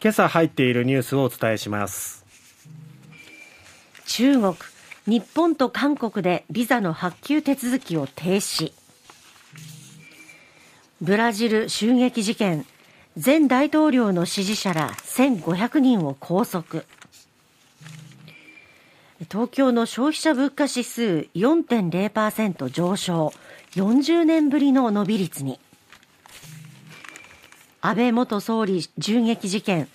今朝入っているニュースをお伝えします。中国日本と韓国でビザの発給手続きを停止。ブラジル襲撃事件。前大統領の支持者ら1500人を拘束。東京の消費者物価指数4.0%上昇。40年ぶりの伸び率に。安倍元総理銃撃事件。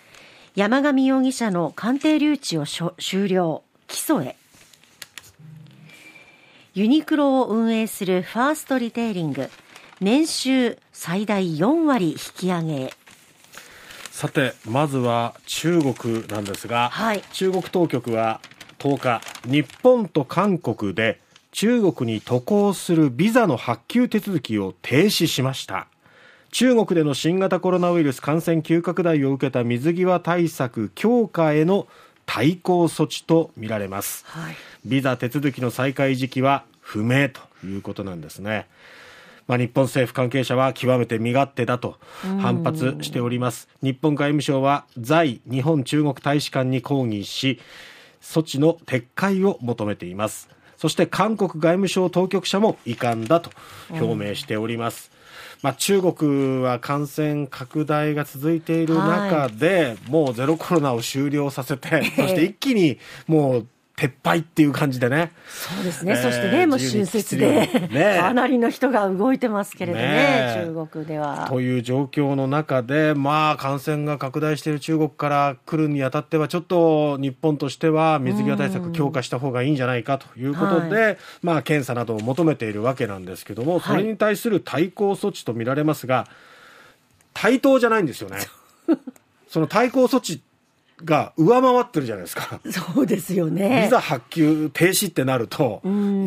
山上容疑者の鑑定留置を終了。起訴へ。ユニクロを運営するファーストリテイリング。年収最大4割引き上げさてまずは中国なんですが、はい、中国当局は10日日本と韓国で中国に渡航するビザの発給手続きを停止しました中国での新型コロナウイルス感染急拡大を受けた水際対策強化への対抗措置とみられます、はい、ビザ手続きの再開時期は不明ということなんですね。まあ、日本政府関係者は極めて身勝手だと反発しております。日本外務省は在日本中国大使館に抗議し措置の撤回を求めています。そして韓国外務省当局者も遺憾だと表明しております、まあ、中国は感染拡大が続いている中で、はい、もうゼロコロナを終了させて、そして一気にもう撤廃っていう感じでね。そうですね。えー、そしてね、もう春節で、ね、かなりの人が動いてますけれどね、ね中国では。という状況の中で、まあ、感染が拡大している中国から来るにあたっては、ちょっと日本としては水際対策強化した方がいいんじゃないかということで、はい、まあ、検査などを求めているわけなんですけども、それに対する対抗措置と見られますが、対等じゃないんですよね。その対抗措置が上回ってるじゃないですか。そうですよね。ビザ発給停止ってなると、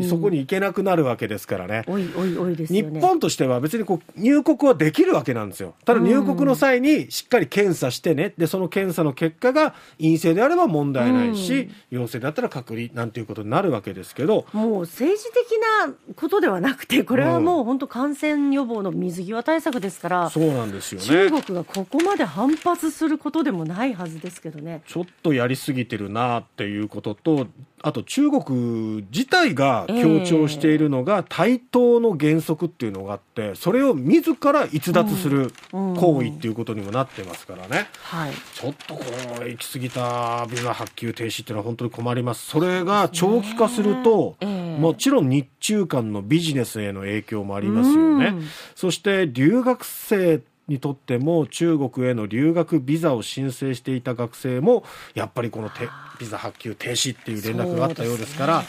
そこに行けなくなるわけですからね。おいおいおいです、ね、日本としては別にこう入国はできるわけなんですよ。ただ入国の際にしっかり検査してね、で、その検査の結果が陰性であれば問題ないし、陽性だったら隔離なんていうことになるわけですけど。もう政治的なことではなくて、これはもう本当感染予防の水際対策ですから、そうなんですよね。中国がここまで反発することでもないはずですけどね。ちょっとやりすぎてるなっていうことと、あと中国自体が強調しているのが対等の原則っていうのがあって、それを自ら逸脱する行為っていうことにもなってますからね。はい、ちょっとこう、行き過ぎたビザ発給停止っていうのは本当に困ります。それが長期化すると、もちろん日中間のビジネスへの影響もありますよね。そして留学生にとっても中国への留学ビザを申請していた学生もやっぱりこのビザ発給停止っていう連絡があったようですから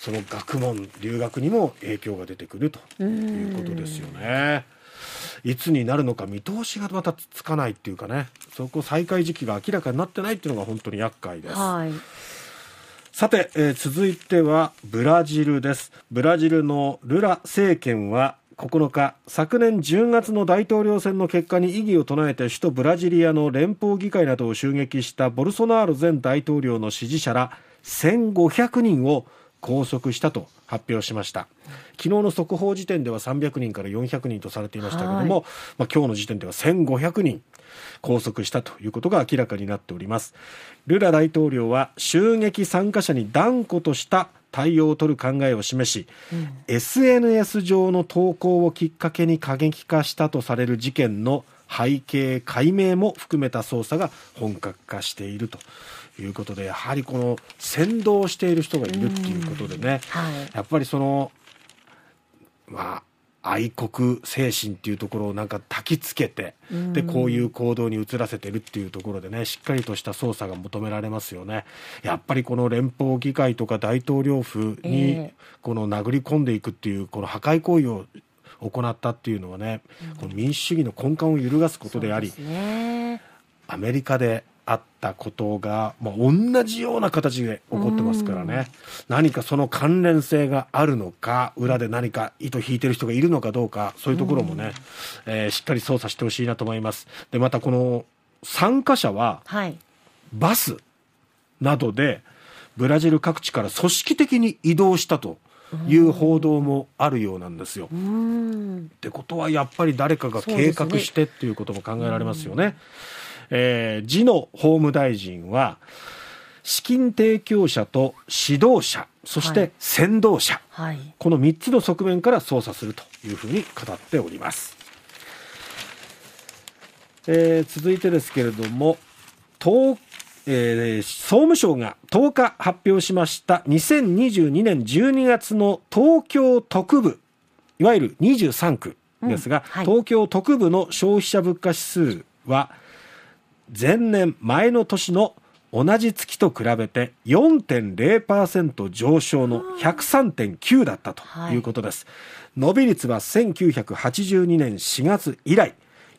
その学問留学にも影響が出てくるということですよね。いつになるのか見通しがまたつかないっていうかねそこ再開時期が明らかになってないっていうのが本当に厄介です。はいさて、えー、続いてはブラジルです。ブラジルのルラ政権は9日昨年10月の大統領選の結果に異議を唱えて首都ブラジリアの連邦議会などを襲撃したボルソナール前大統領の支持者ら1500人を拘束したと発表しました。昨日の速報時点では300人から400人とされていましたけれども、まあ、今日の時点では1500人拘束したということが明らかになっております。ルラ大統領は襲撃参加者に断固とした対応を取る考えを示し、うん、SNS 上の投稿をきっかけに過激化したとされる事件の背景解明も含めた捜査が本格化しているということでやはりこの先導している人がいるっていうことでね、はい、やっぱりそのまあ愛国精神っていうところをなんか焚きつけて、でこういう行動に移らせてるっていうところでねしっかりとした捜査が求められますよね。やっぱりこの連邦議会とか大統領府にこの殴り込んでいくっていうこの破壊行為を行ったっていうのはね、この民主主義の根幹を揺るがすことであり、アメリカであったことが、まあ、同じような形で起こってますからね、何かその関連性があるのか、裏で何か糸引いてる人がいるのかどうか、そういうところもね、えー、しっかり捜査してほしいなと思います。で、またこの参加者は、バスなどで、ブラジル各地から組織的に移動したと。いう報道もあるようなんですよ。ってことはやっぱり誰かが計画してっていうことも考えられますよね。えー、次の法務大臣は、資金提供者と指導者、そして先導者、はい、この3つの側面から捜査するというふうに語っております。えー、続いてですけれども、東えー、総務省が10日発表しました2022年12月の東京特部いわゆる23区ですが、うんはい、東京特部の消費者物価指数は前年前の年の同じ月と比べて4.0%上昇の103.9だったとい。うことです、はい、伸び率は1982年4月以来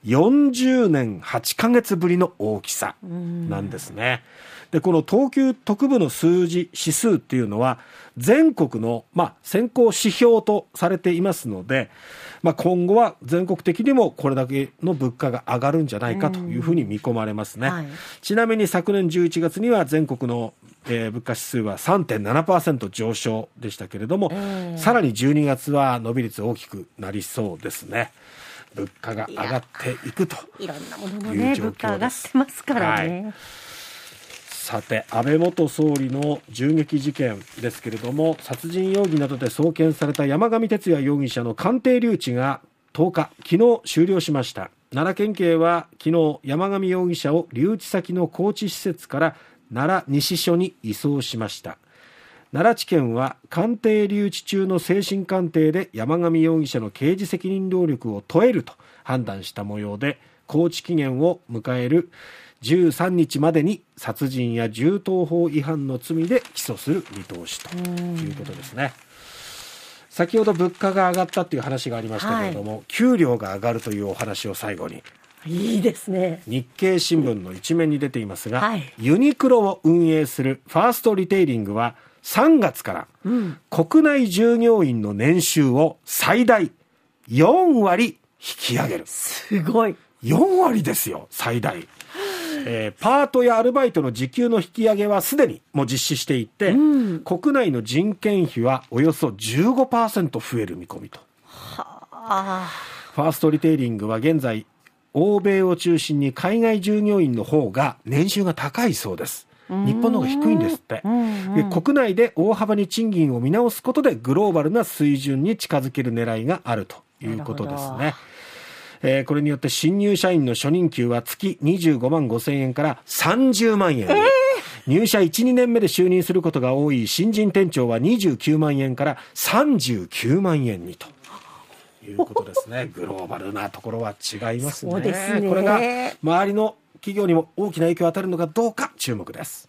40年8ヶ月ぶりの大きさなんですね。でこの東急特部の数字指数っていうのは全国の、まあ、先行指標とされていますので、まあ、今後は全国的にもこれだけの物価が上がるんじゃないかというふうに見込まれますね、はい、ちなみに昨年11月には全国の、えー、物価指数は3.7%上昇でしたけれども、さらに12月は伸び率大きくなりそうですね。物価が上がっていくといろんなもののね物価上がってますからね、はい、さて安倍元総理の銃撃事件ですけれども殺人容疑などで送検された山上徹也容疑者の鑑定留置が10日昨日終了しました。奈良県警は昨日山上容疑者を留置先の高知施設から奈良西署に移送しました。奈良地検は鑑定留置中の精神鑑定で山上容疑者の刑事責任能力を問えると判断した模様で高知期限を迎える13日までに殺人や銃刀法違反の罪で起訴する見通しということですね。先ほど物価が上がったという話がありましたけれども、はい、給料が上がるというお話を最後にいいですね日経新聞の一面に出ていますが、はい、ユニクロを運営するファーストリテイリングは3月から国内従業員の年収を最大4割引き上げる。すごい。4割ですよ、最大。えー、パートやアルバイトの時給の引き上げはすでにもう実施していて、うん、国内の人件費はおよそ15%増える見込みと。はあ、ファーストリテイリングは現在、欧米を中心に海外従業員の方が年収が高いそうです。日本の方が低いんですって、国内で大幅に賃金を見直すことでグローバルな水準に近づける狙いがあるということですね。えー、これによって新入社員の初任給は月25万5千円から30万円、えー、入社1、2年目で就任することが多い新人店長は29万円から39万円にと。いうことですね。グローバルなところは違いますね。すねこれが周りの企業にも大きな影響を与えるのかどうか注目です。